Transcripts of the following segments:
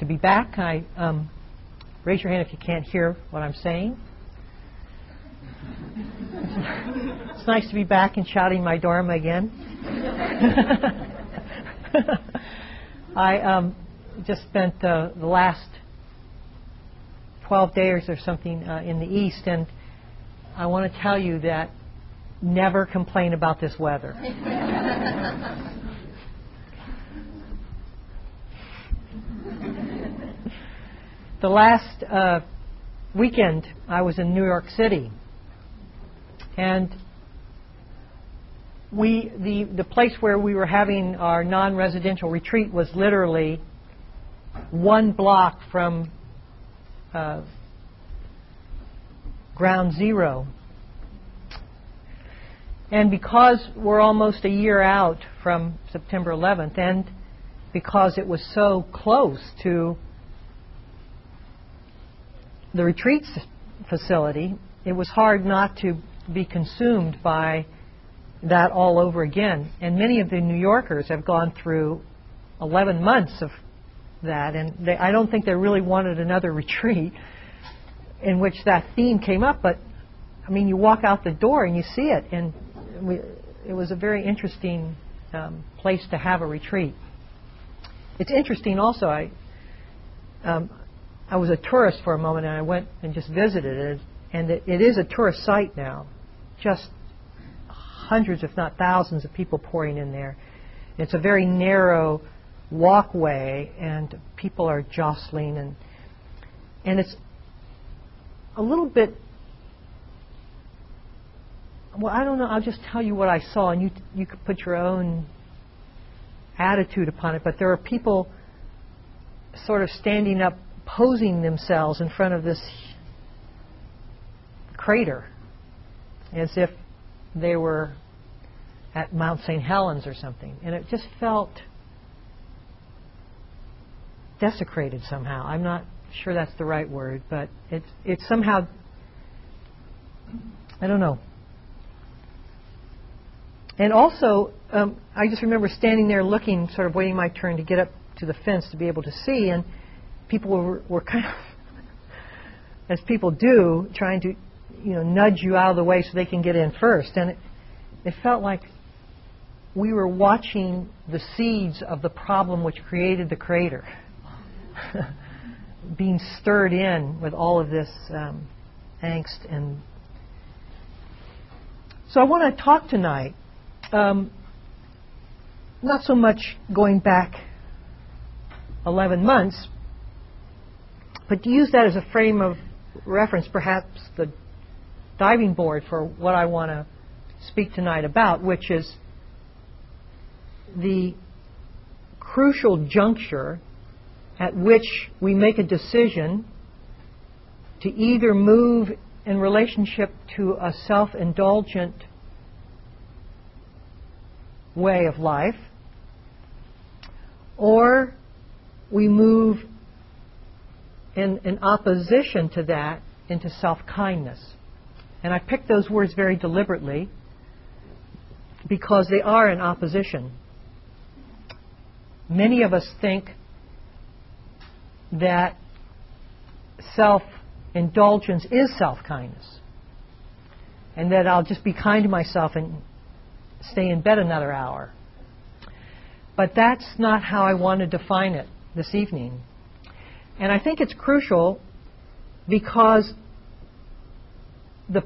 to be back. I um, raise your hand if you can't hear what I'm saying. it's nice to be back and shouting my Dharma again. I um, just spent uh, the last 12 days or something uh, in the East, and I want to tell you that never complain about this weather. the last uh, weekend, I was in New York City, and we the the place where we were having our non-residential retreat was literally one block from uh, ground zero. And because we're almost a year out from September 11th, and because it was so close to the retreat facility, it was hard not to be consumed by that all over again. And many of the New Yorkers have gone through 11 months of that, and they, I don't think they really wanted another retreat in which that theme came up. But I mean, you walk out the door and you see it, and we, it was a very interesting um, place to have a retreat. It's interesting also. I um, I was a tourist for a moment, and I went and just visited it, and it, it is a tourist site now. Just hundreds, if not thousands, of people pouring in there. It's a very narrow walkway, and people are jostling, and and it's a little bit. Well, I don't know. I'll just tell you what I saw, and you you could put your own attitude upon it. But there are people sort of standing up, posing themselves in front of this crater, as if they were at Mount St. Helens or something. And it just felt desecrated somehow. I'm not sure that's the right word, but it's it's somehow I don't know. And also, um, I just remember standing there looking, sort of waiting my turn to get up to the fence to be able to see, and people were, were kind of, as people do, trying to, you know, nudge you out of the way so they can get in first. And it, it felt like we were watching the seeds of the problem which created the crater being stirred in with all of this um, angst and so I want to talk tonight um, not so much going back 11 months but to use that as a frame of reference perhaps the diving board for what I want to speak tonight about which is the crucial juncture at which we make a decision to either move in relationship to a self indulgent way of life, or we move in, in opposition to that into self kindness. And I picked those words very deliberately because they are in opposition many of us think that self indulgence is self kindness. And that I'll just be kind to myself and stay in bed another hour. But that's not how I want to define it this evening. And I think it's crucial because the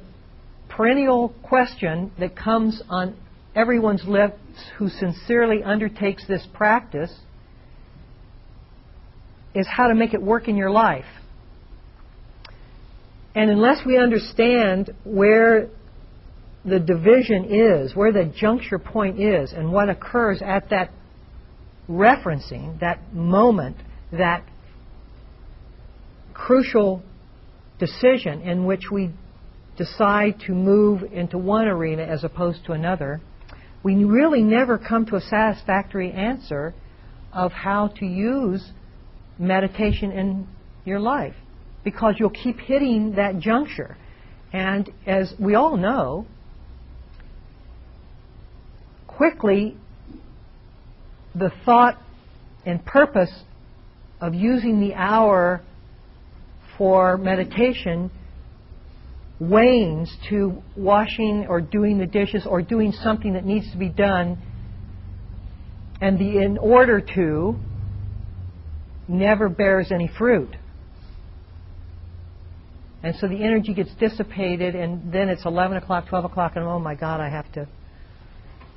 perennial question that comes on everyone's lips who sincerely undertakes this practice is how to make it work in your life. And unless we understand where the division is, where the juncture point is, and what occurs at that referencing, that moment, that crucial decision in which we decide to move into one arena as opposed to another, we really never come to a satisfactory answer of how to use meditation in your life because you'll keep hitting that juncture. And as we all know, quickly the thought and purpose of using the hour for meditation wanes to washing or doing the dishes or doing something that needs to be done, and the in order to never bears any fruit. And so the energy gets dissipated, and then it's 11 o'clock, 12 o'clock, and oh my God, I have to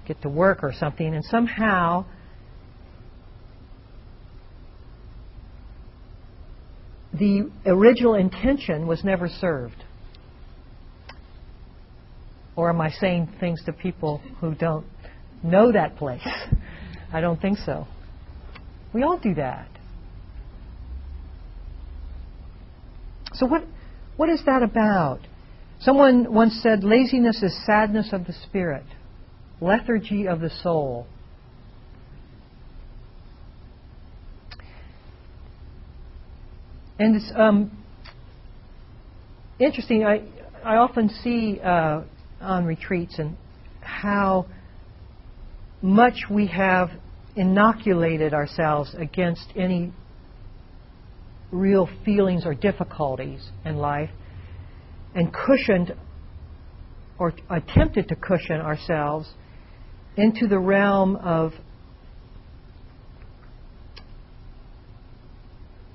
get to work or something. And somehow, the original intention was never served. Or am I saying things to people who don't know that place? I don't think so. We all do that. So, what, what is that about? Someone once said laziness is sadness of the spirit, lethargy of the soul. And it's um, interesting. I, I often see uh, on retreats and how much we have inoculated ourselves against any real feelings or difficulties in life and cushioned or attempted to cushion ourselves into the realm of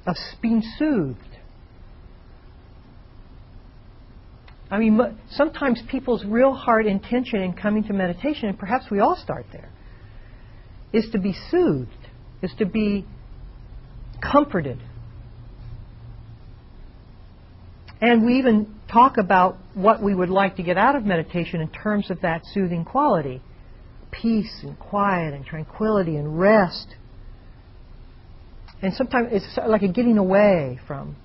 of being soothed. I mean, sometimes people's real hard intention in coming to meditation, and perhaps we all start there, is to be soothed, is to be comforted, And we even talk about what we would like to get out of meditation in terms of that soothing quality peace and quiet and tranquility and rest. And sometimes it's like a getting away from,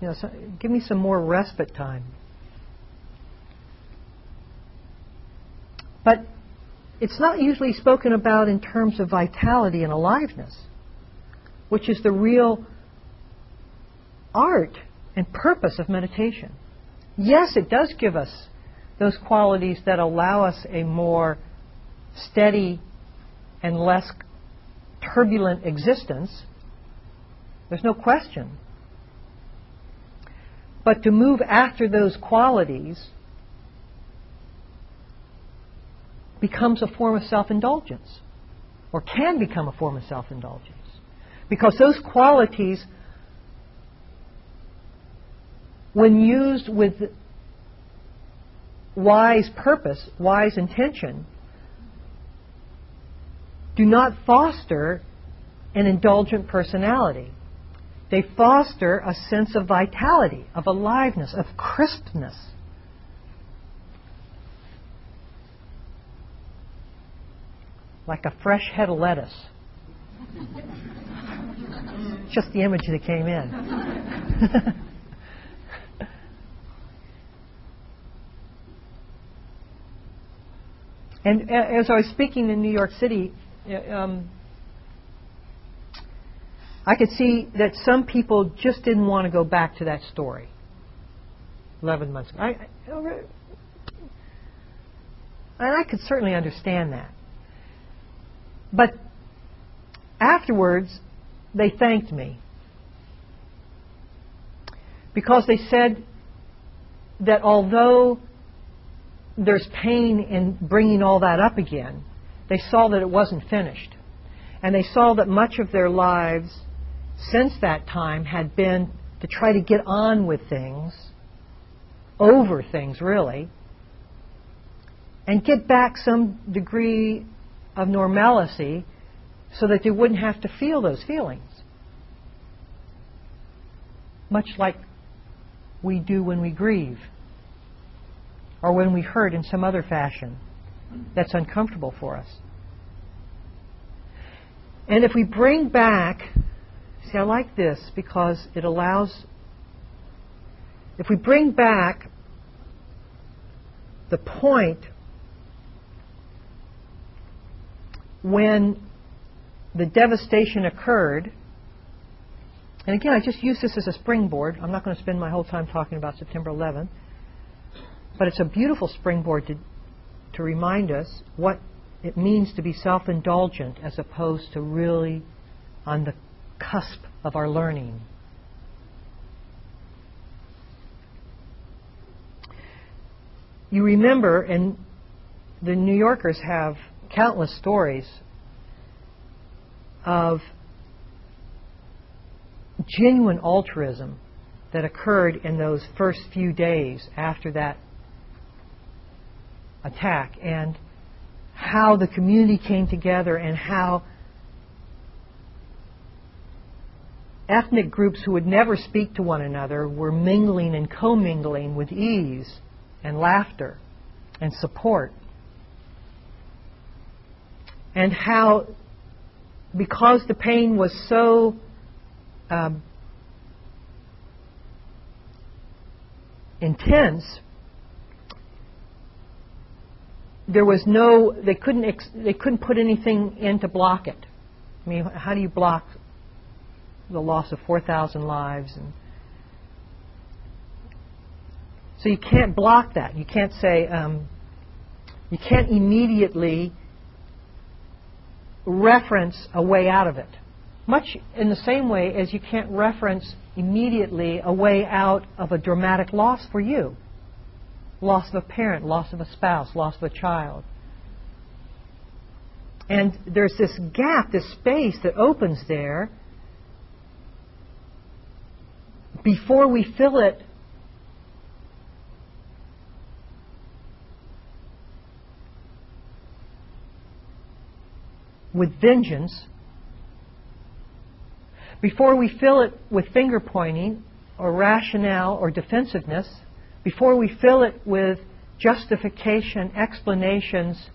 you know, so, give me some more respite time. But it's not usually spoken about in terms of vitality and aliveness, which is the real art and purpose of meditation. Yes, it does give us those qualities that allow us a more steady and less turbulent existence. There's no question. But to move after those qualities becomes a form of self indulgence, or can become a form of self indulgence. Because those qualities when used with wise purpose, wise intention, do not foster an indulgent personality. They foster a sense of vitality, of aliveness, of crispness. Like a fresh head of lettuce. Just the image that came in. And as I was speaking in New York City, uh, um, I could see that some people just didn't want to go back to that story. Eleven months ago, I, and I could certainly understand that. But afterwards, they thanked me because they said that although there's pain in bringing all that up again. They saw that it wasn't finished. And they saw that much of their lives since that time had been to try to get on with things, over things really, and get back some degree of normalcy so that they wouldn't have to feel those feelings. Much like we do when we grieve or when we hurt in some other fashion that's uncomfortable for us. And if we bring back, see, I like this because it allows, if we bring back the point when the devastation occurred, and again, I just use this as a springboard. I'm not going to spend my whole time talking about September 11th. But it's a beautiful springboard to, to remind us what it means to be self indulgent as opposed to really on the cusp of our learning. You remember, and the New Yorkers have countless stories of genuine altruism that occurred in those first few days after that attack and how the community came together and how ethnic groups who would never speak to one another were mingling and commingling with ease and laughter and support. And how, because the pain was so um, intense, there was no they couldn't ex, they couldn't put anything in to block it. I mean, how do you block the loss of 4,000 lives and so you can't block that. You can't say um, you can't immediately reference a way out of it. Much in the same way as you can't reference immediately a way out of a dramatic loss for you loss of a parent, loss of a spouse, loss of a child. And there's this gap, this space that opens there before we fill it with vengeance before we fill it with finger pointing or rationale or defensiveness, before we fill it with justification, explanations,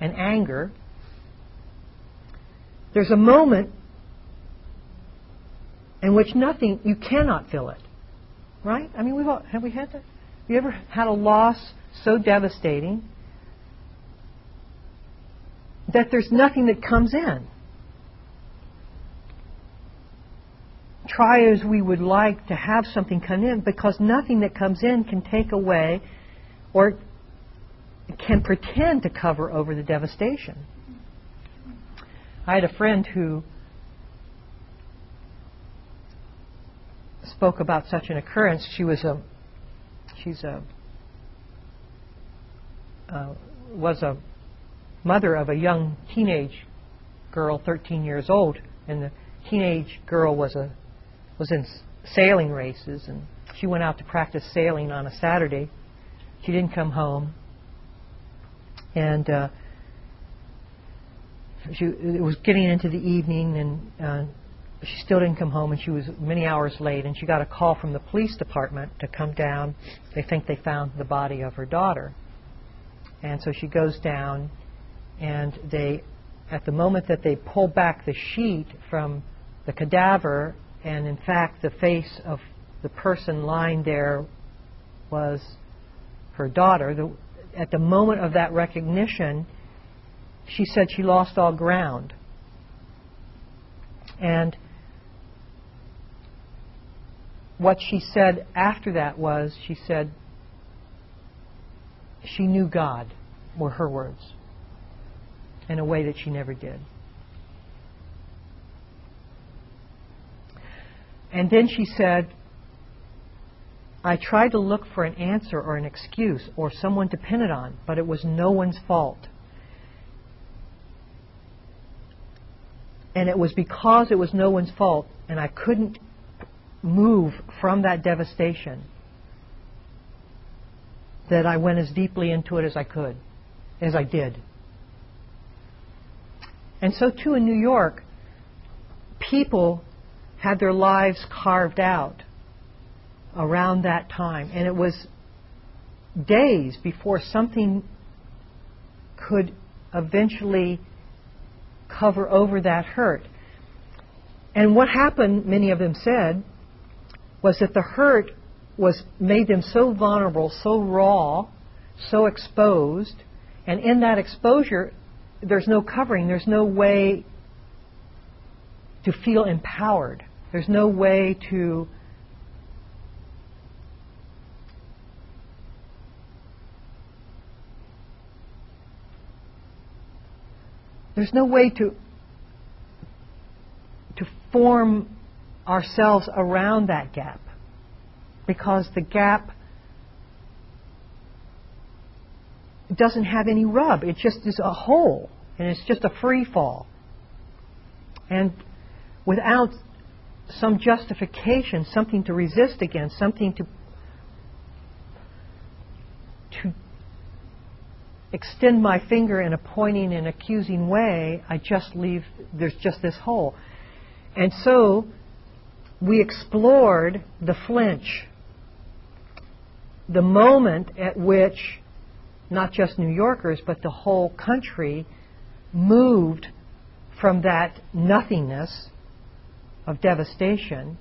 and anger, there's a moment in which nothing, you cannot fill it. Right? I mean, we've all, have we had that? Have you ever had a loss so devastating that there's nothing that comes in? try as we would like to have something come in because nothing that comes in can take away or can pretend to cover over the devastation. I had a friend who spoke about such an occurrence. She was a she's a uh, was a mother of a young teenage girl, 13 years old, and the teenage girl was a was in sailing races, and she went out to practice sailing on a Saturday. She didn't come home, and uh, she it was getting into the evening, and uh, she still didn't come home, and she was many hours late. And she got a call from the police department to come down. They think they found the body of her daughter, and so she goes down, and they, at the moment that they pull back the sheet from the cadaver and in fact, the face of the person lying there was her daughter. The, at the moment of that recognition, she said she lost all ground. And what she said after that was, she said, she knew God, were her words, in a way that she never did. And then she said, I tried to look for an answer or an excuse or someone to pin it on, but it was no one's fault. And it was because it was no one's fault and I couldn't move from that devastation that I went as deeply into it as I could, as I did. And so, too, in New York, people had their lives carved out around that time. And it was days before something could eventually cover over that hurt. And what happened, many of them said, was that the hurt was made them so vulnerable, so raw, so exposed, and in that exposure, there's no covering, there's no way to feel empowered. There's no way to There's no way to to form ourselves around that gap because the gap doesn't have any rub. It just is a hole, and it's just a free fall. And without some justification, something to resist against, something to to extend my finger in a pointing and accusing way, I just leave there's just this hole. And so we explored the flinch, the moment at which not just New Yorkers, but the whole country moved from that nothingness of devastation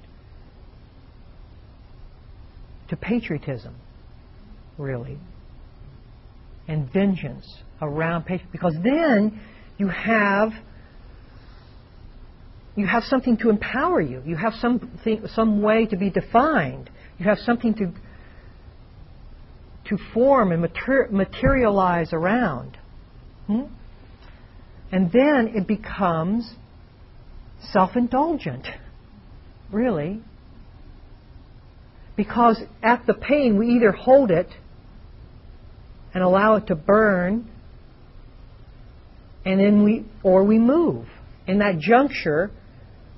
to patriotism, really, and vengeance around patriotism. Because then you have you have something to empower you. You have something, some way to be defined. You have something to to form and mater- materialize around. Hmm? And then it becomes self indulgent, really. Because at the pain, we either hold it and allow it to burn, and then we, or we move. In that juncture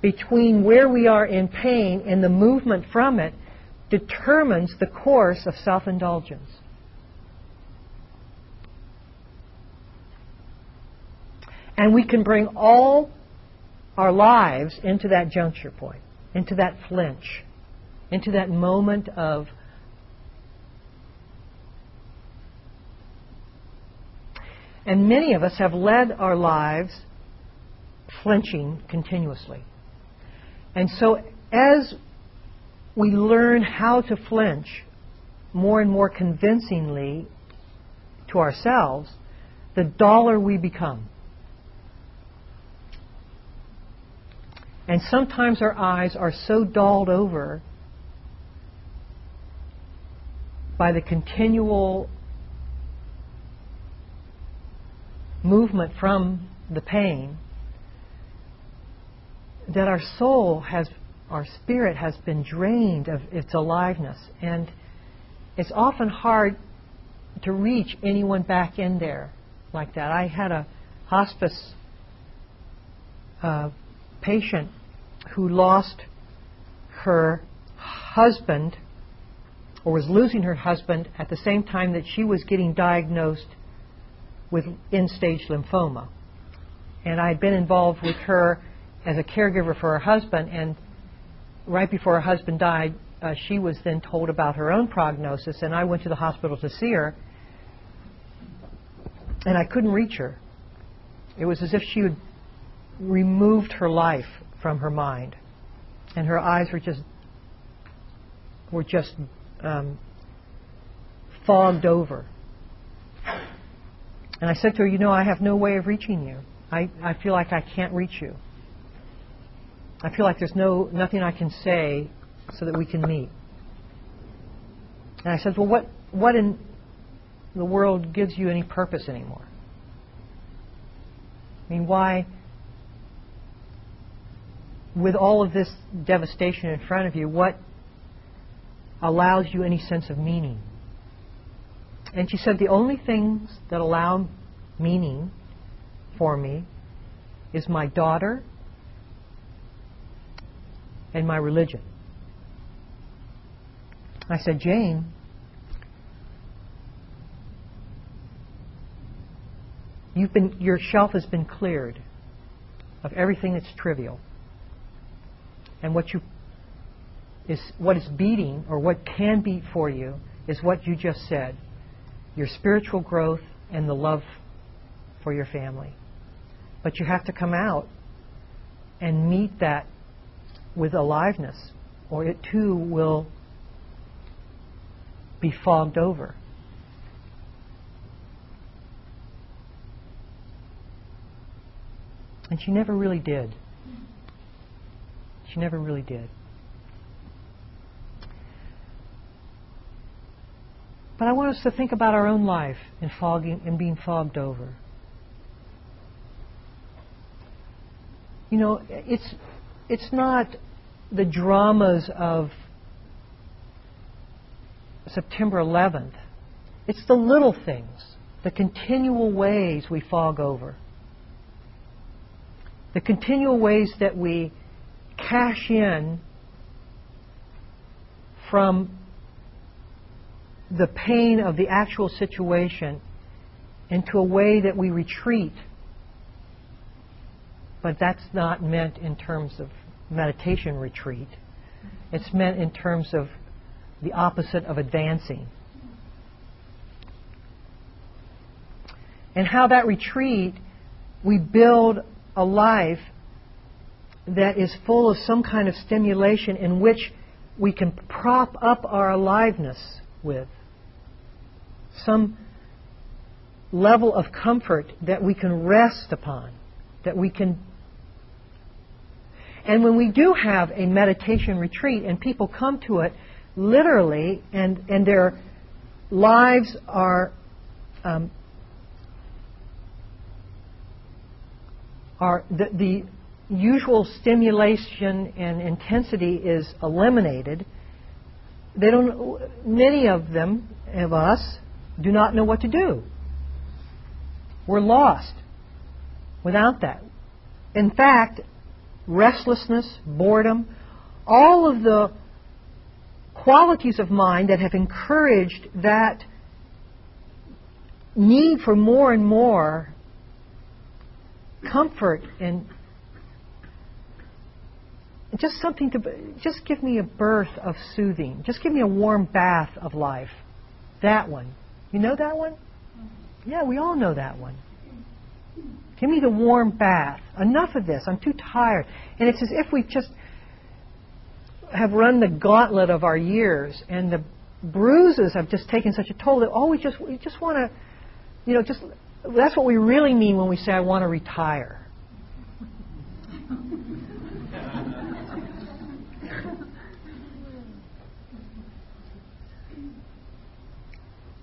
between where we are in pain and the movement from it determines the course of self indulgence. And we can bring all our lives into that juncture point, into that flinch, into that moment of And many of us have led our lives flinching continuously. And so as we learn how to flinch more and more convincingly to ourselves, the duller we become. And sometimes our eyes are so dulled over by the continual movement from the pain that our soul has, our spirit has been drained of its aliveness. And it's often hard to reach anyone back in there like that. I had a hospice uh, patient who lost her husband or was losing her husband at the same time that she was getting diagnosed with end stage lymphoma. And I had been involved with her as a caregiver for her husband, and right before her husband died, uh, she was then told about her own prognosis, and I went to the hospital to see her, and I couldn't reach her. It was as if she had removed her life from her mind, and her eyes were just were just um, fogged over. And I said to her, You know, I have no way of reaching you. I, I feel like I can't reach you. I feel like there's no nothing I can say so that we can meet. And I said, Well, what, what in the world gives you any purpose anymore? I mean, why, with all of this devastation in front of you, what allows you any sense of meaning? And she said, The only things that allow meaning for me is my daughter and my religion. I said, Jane, you've been, your shelf has been cleared of everything that's trivial. And what you is what is beating or what can beat for you is what you just said your spiritual growth and the love for your family. But you have to come out and meet that with aliveness, or it too will be fogged over. And she never really did. She never really did. But I want us to think about our own life in fogging and being fogged over. You know, it's it's not the dramas of September 11th. It's the little things, the continual ways we fog over, the continual ways that we cash in from the pain of the actual situation into a way that we retreat. But that's not meant in terms of meditation retreat. It's meant in terms of the opposite of advancing. And how that retreat, we build a life that is full of some kind of stimulation in which we can prop up our aliveness with. Some level of comfort that we can rest upon, that we can. And when we do have a meditation retreat and people come to it literally and, and their lives are um, are the, the usual stimulation and intensity is eliminated, they don't. Many of them, of us, do not know what to do. We're lost without that. In fact, restlessness, boredom, all of the qualities of mind that have encouraged that need for more and more comfort and just something to just give me a birth of soothing. Just give me a warm bath of life. That one. You know that one? Mm-hmm. Yeah, we all know that one. Give me the warm bath. Enough of this. I'm too tired. And it's as if we just have run the gauntlet of our years and the bruises have just taken such a toll that all we just we just want to you know just that's what we really mean when we say I want to retire.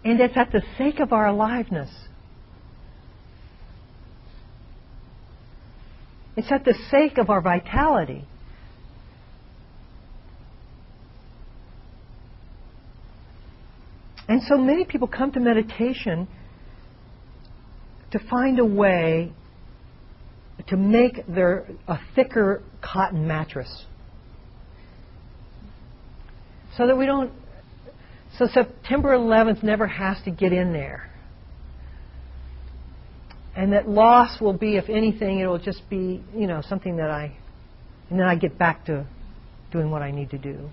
and it's at the sake of our aliveness. It's at the sake of our vitality. And so many people come to meditation to find a way to make their a thicker cotton mattress so that we don't so September 11th never has to get in there and that loss will be if anything it will just be you know something that I and then I get back to doing what I need to do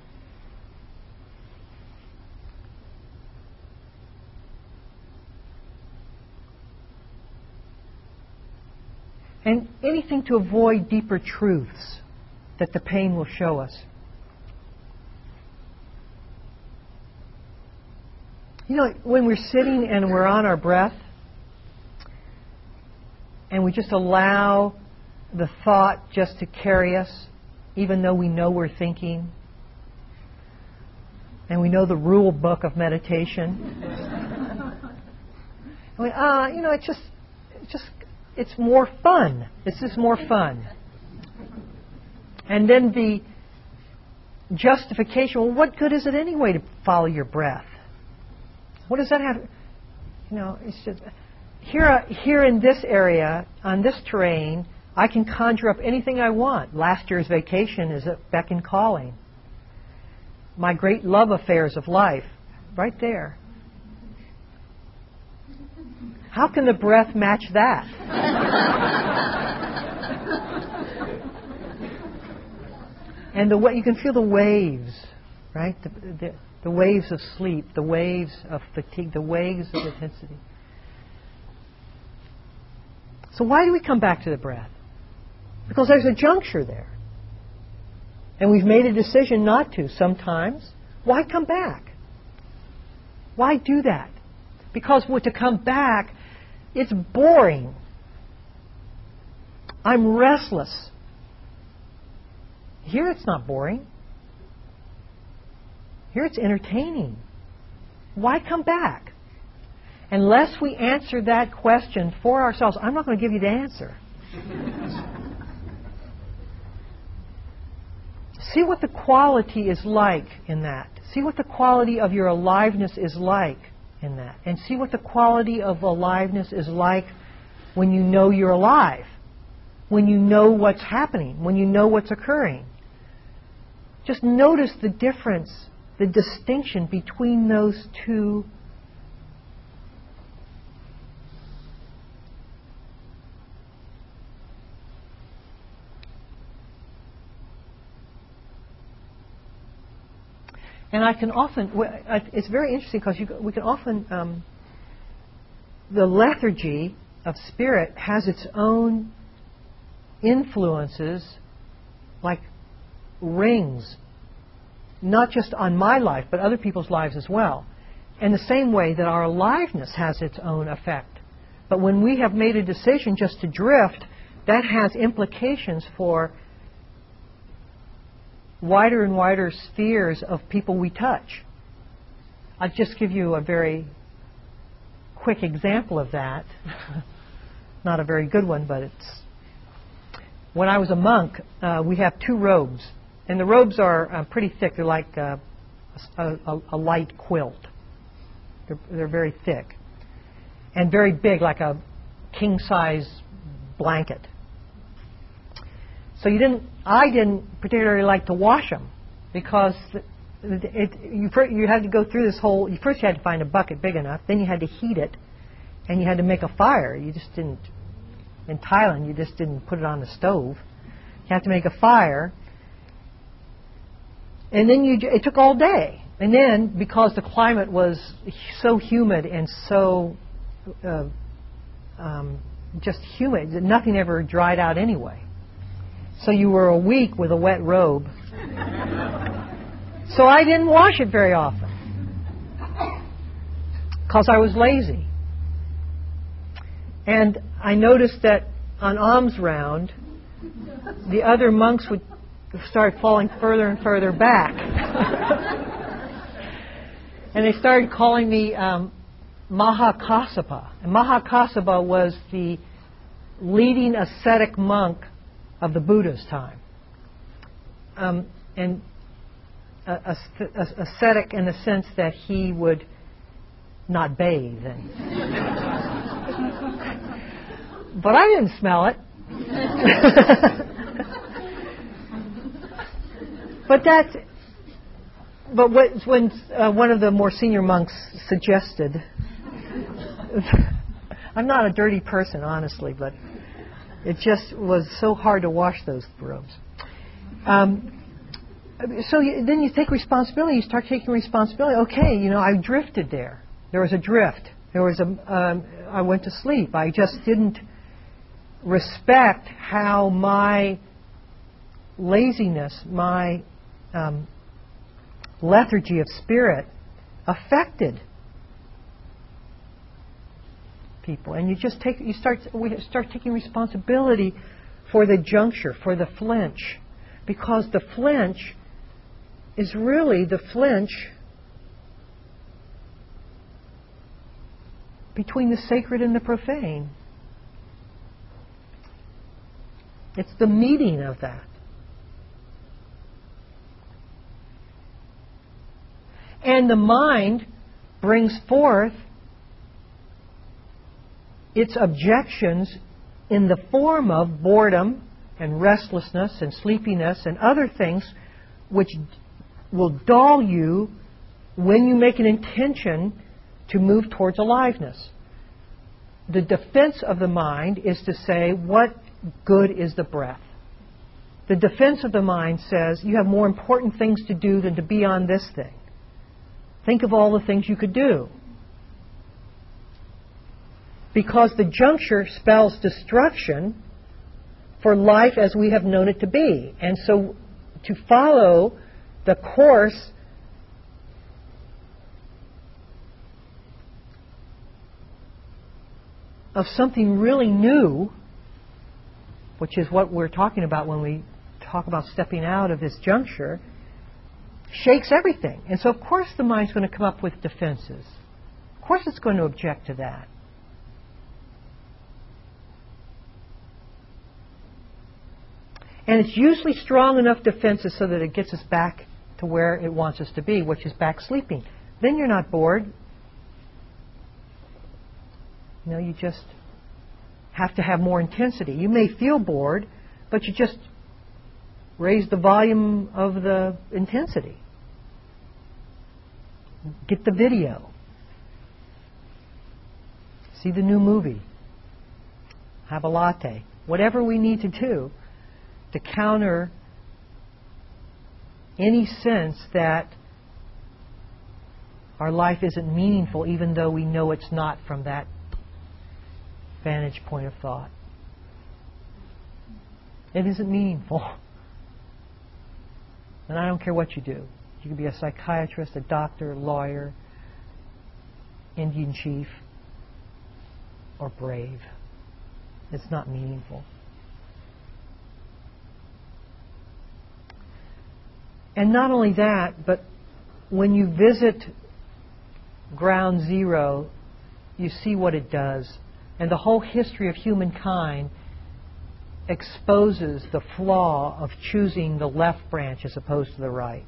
and anything to avoid deeper truths that the pain will show us. You know, when we're sitting and we're on our breath, and we just allow the thought just to carry us, even though we know we're thinking, and we know the rule book of meditation. we, uh, you know, it's just, it just it's more fun. It's just more fun. And then the justification well, what good is it anyway to follow your breath? What does that have? You know, it's just here, here in this area, on this terrain, I can conjure up anything I want. Last year's vacation is a beck and calling. My great love affairs of life, right there. How can the breath match that? and the way you can feel the waves, right? The, the, the waves of sleep, the waves of fatigue, the waves of intensity. So why do we come back to the breath? Because there's a juncture there. And we've made a decision not to sometimes. Why come back? Why do that? Because to come back it's boring. I'm restless. Here it's not boring. Here it's entertaining. Why come back? Unless we answer that question for ourselves, I'm not going to give you the answer. See what the quality is like in that. See what the quality of your aliveness is like in that. And see what the quality of aliveness is like when you know you're alive, when you know what's happening, when you know what's occurring. Just notice the difference, the distinction between those two And I can often, it's very interesting because we can often, um, the lethargy of spirit has its own influences, like rings, not just on my life, but other people's lives as well. In the same way that our aliveness has its own effect. But when we have made a decision just to drift, that has implications for wider and wider spheres of people we touch. I'll just give you a very quick example of that. Not a very good one, but it's. When I was a monk, uh, we have two robes, and the robes are uh, pretty thick. They're like uh, a, a, a, light quilt. They're, they're very thick and very big, like a king size blanket. So you didn't, I didn't particularly like to wash them because it, you, you had to go through this whole. You first you had to find a bucket big enough, then you had to heat it, and you had to make a fire. You just didn't. In Thailand, you just didn't put it on the stove. You had to make a fire, and then you. It took all day, and then because the climate was so humid and so uh, um, just humid, nothing ever dried out anyway. So you were a week with a wet robe. so I didn't wash it very often because I was lazy. And I noticed that on alms round, the other monks would start falling further and further back. and they started calling me um, Mahakassapa. And Mahakassapa was the leading ascetic monk of the Buddha's time. Um, and a, a, a, ascetic in the sense that he would not bathe. And but I didn't smell it. but that's. But what, when uh, one of the more senior monks suggested, I'm not a dirty person, honestly, but it just was so hard to wash those robes. Um, so you, then you take responsibility. You start taking responsibility. Okay, you know, I drifted there. There was a drift. There was a. Um, I went to sleep. I just didn't respect how my laziness, my um, lethargy of spirit, affected people, and you just take you start we start taking responsibility for the juncture, for the flinch, because the flinch is really the flinch between the sacred and the profane. It's the meeting of that. And the mind brings forth its objections in the form of boredom and restlessness and sleepiness and other things which will dull you when you make an intention to move towards aliveness. The defense of the mind is to say, what good is the breath? The defense of the mind says, you have more important things to do than to be on this thing. Think of all the things you could do because the juncture spells destruction for life as we have known it to be. And so to follow the course of something really new, which is what we're talking about when we talk about stepping out of this juncture, shakes everything. And so, of course, the mind's going to come up with defenses. Of course, it's going to object to that. And it's usually strong enough defenses so that it gets us back to where it wants us to be, which is back sleeping. Then you're not bored. You know, you just have to have more intensity. You may feel bored, but you just raise the volume of the intensity. Get the video. See the new movie. Have a latte. Whatever we need to do to counter any sense that our life isn't meaningful, even though we know it's not from that vantage point of thought. It isn't meaningful. And I don't care what you do. You can be a psychiatrist, a doctor, lawyer, Indian chief, or brave. It's not meaningful. And not only that, but when you visit ground zero, you see what it does. And the whole history of humankind exposes the flaw of choosing the left branch as opposed to the right.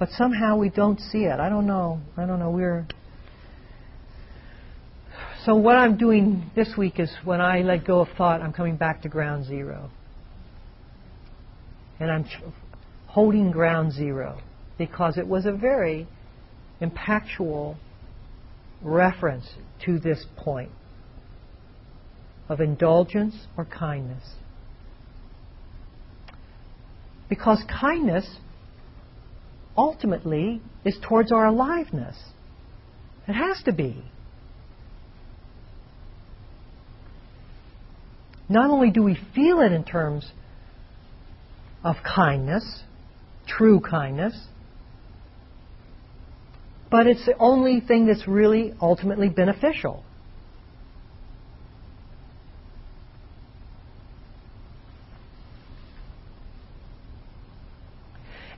But somehow we don't see it. I don't know. I don't know. We're so what I'm doing this week is when I let go of thought, I'm coming back to ground zero. And I'm holding ground zero because it was a very impactful reference to this point of indulgence or kindness. Because kindness ultimately is towards our aliveness. It has to be. Not only do we feel it in terms of kindness, true kindness, but it's the only thing that's really ultimately beneficial.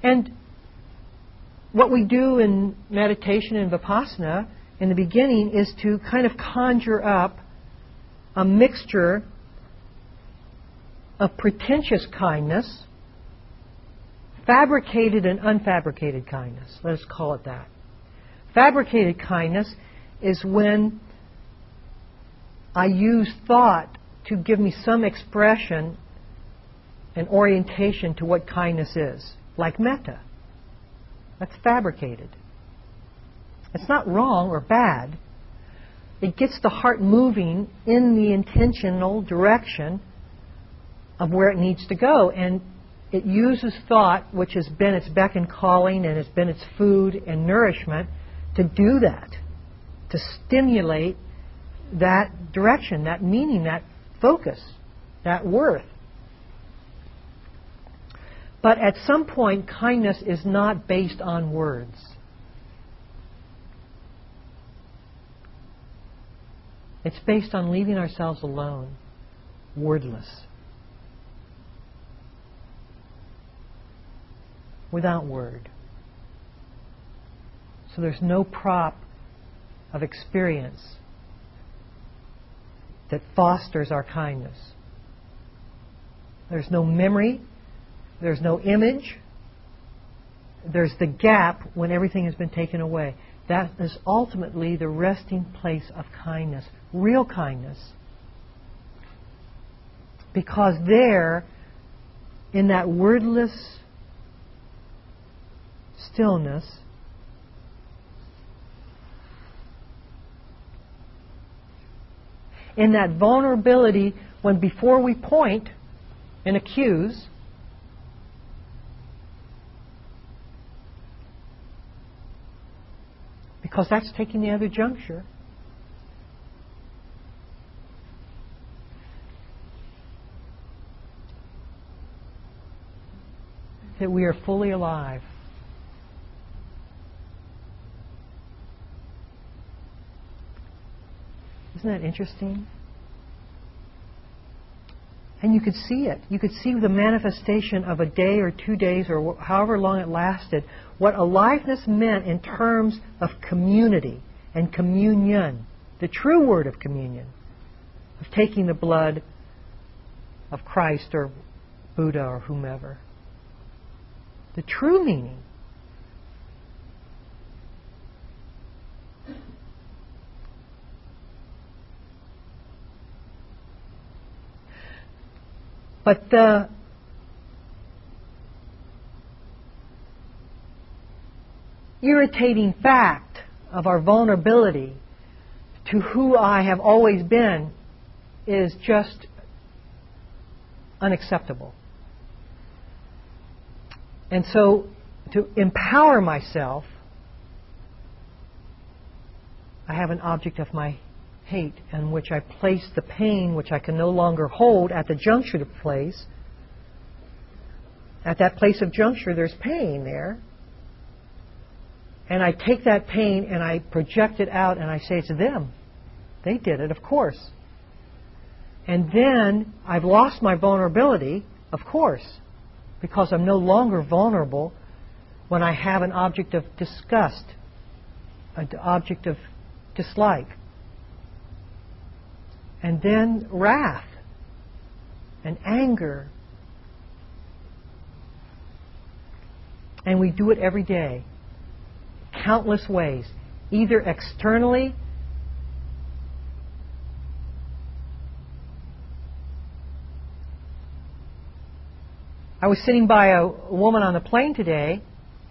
And what we do in meditation and vipassana in the beginning is to kind of conjure up a mixture of pretentious kindness, fabricated and unfabricated kindness. Let us call it that. Fabricated kindness is when I use thought to give me some expression and orientation to what kindness is, like metta. That's fabricated. It's not wrong or bad. It gets the heart moving in the intentional direction of where it needs to go. And it uses thought, which has been its beck and calling and has been its food and nourishment, to do that, to stimulate that direction, that meaning, that focus, that worth. But at some point, kindness is not based on words. It's based on leaving ourselves alone, wordless, without word. So there's no prop of experience that fosters our kindness. There's no memory, there's no image, there's the gap when everything has been taken away. That is ultimately the resting place of kindness, real kindness. Because there, in that wordless stillness, in that vulnerability when before we point and accuse, because that's taking the other juncture. That we are fully alive. Isn't that interesting? And you could see it. You could see the manifestation of a day or two days or however long it lasted, what aliveness meant in terms of community and communion, the true word of communion, of taking the blood of Christ or Buddha or whomever. The true meaning But the irritating fact of our vulnerability to who I have always been is just unacceptable. And so, to empower myself, I have an object of my hate in which I place the pain which I can no longer hold at the juncture of place. At that place of juncture, there's pain there. And I take that pain and I project it out and I say to them, they did it, of course. And then I've lost my vulnerability, of course, because I'm no longer vulnerable when I have an object of disgust, an object of dislike and then wrath and anger. And we do it every day, countless ways, either externally. I was sitting by a woman on the plane today,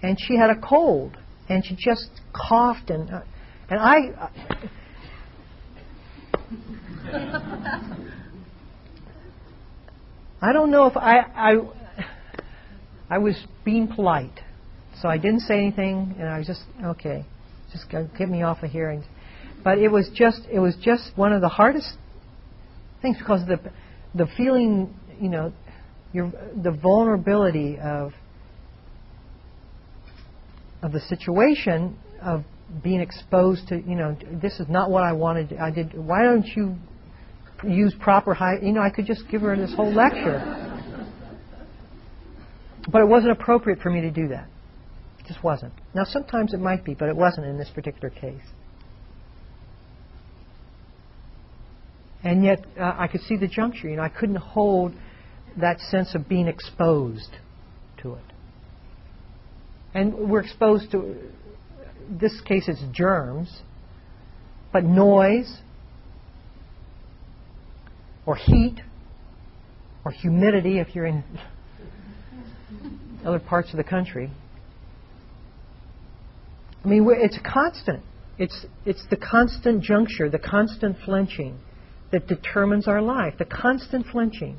and she had a cold, and she just coughed, and uh, and I I don't know if I, I I was being polite, so I didn't say anything, and I was just okay, just get me off of here. but it was just it was just one of the hardest things because the the feeling, you know, your the vulnerability of of the situation of being exposed to, you know, this is not what I wanted. I did. Why don't you use proper high. You know, I could just give her this whole lecture. But it wasn't appropriate for me to do that. It just wasn't. Now, sometimes it might be, but it wasn't in this particular case. And yet, uh, I could see the juncture. You know, I couldn't hold that sense of being exposed to it. And we're exposed to, this case, it's germs, but noise, or heat or humidity if you're in other parts of the country. I mean, it's constant. It's, it's the constant juncture, the constant flinching that determines our life, the constant flinching.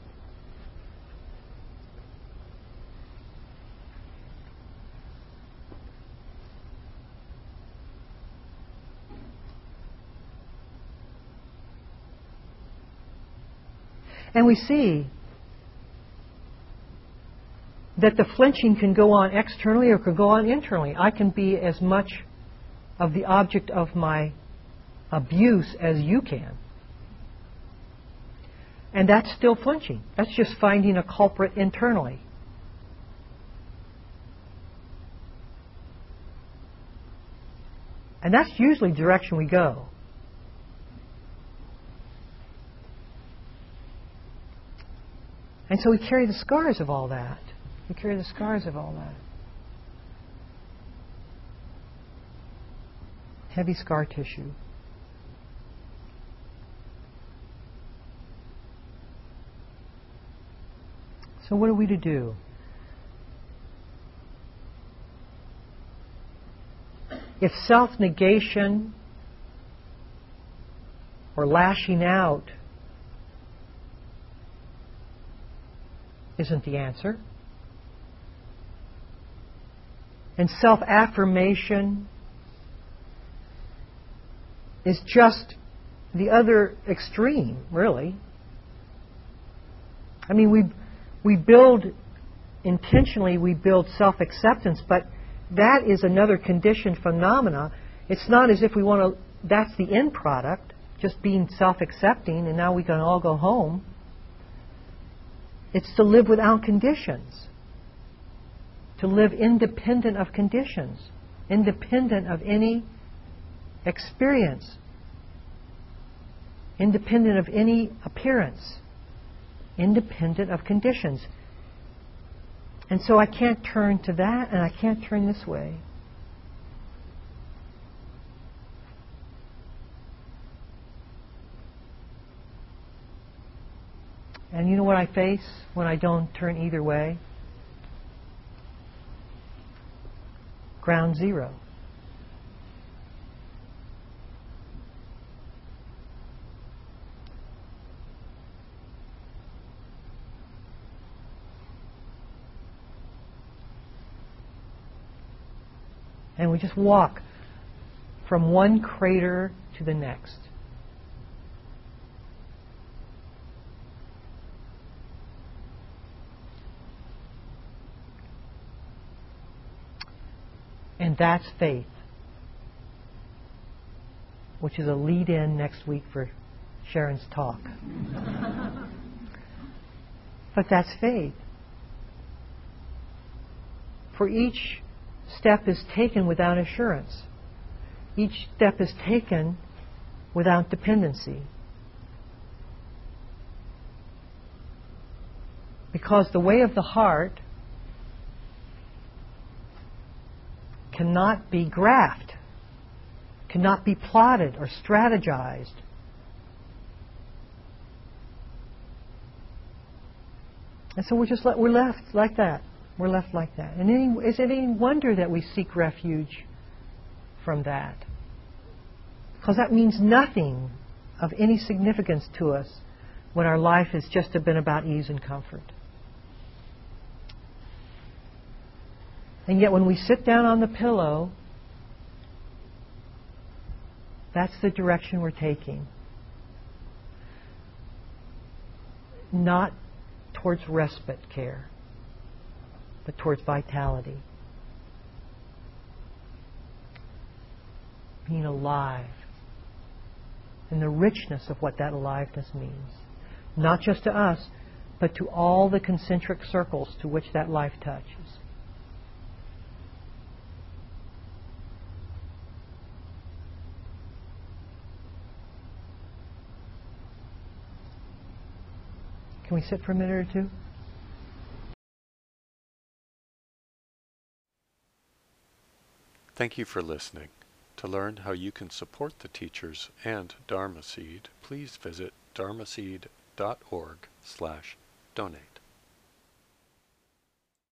And we see that the flinching can go on externally or can go on internally. I can be as much of the object of my abuse as you can. And that's still flinching. That's just finding a culprit internally. And that's usually the direction we go. And so we carry the scars of all that. We carry the scars of all that. Heavy scar tissue. So, what are we to do? If self negation or lashing out isn't the answer. And self affirmation is just the other extreme, really. I mean, we, we build, intentionally, we build self acceptance, but that is another conditioned phenomena. It's not as if we want to, that's the end product, just being self accepting, and now we can all go home. It's to live without conditions, to live independent of conditions, independent of any experience. independent of any appearance, independent of conditions. And so I can't turn to that and I can't turn this way. And you know what I face when I don't turn either way? Ground zero. And we just walk from one crater to the next. And that's faith, which is a lead in next week for Sharon's talk. but that's faith. For each step is taken without assurance, each step is taken without dependency. Because the way of the heart cannot be graphed, cannot be plotted or strategized. And so we're just we're left like that. We're left like that. And any, is it any wonder that we seek refuge from that? Because that means nothing of any significance to us when our life has just been about ease and comfort. And yet, when we sit down on the pillow, that's the direction we're taking. Not towards respite care, but towards vitality. Being alive. And the richness of what that aliveness means. Not just to us, but to all the concentric circles to which that life touches. Can we sit for a minute or two? Thank you for listening. To learn how you can support the teachers and Dharma Seed, please visit dharmaseed.org slash donate.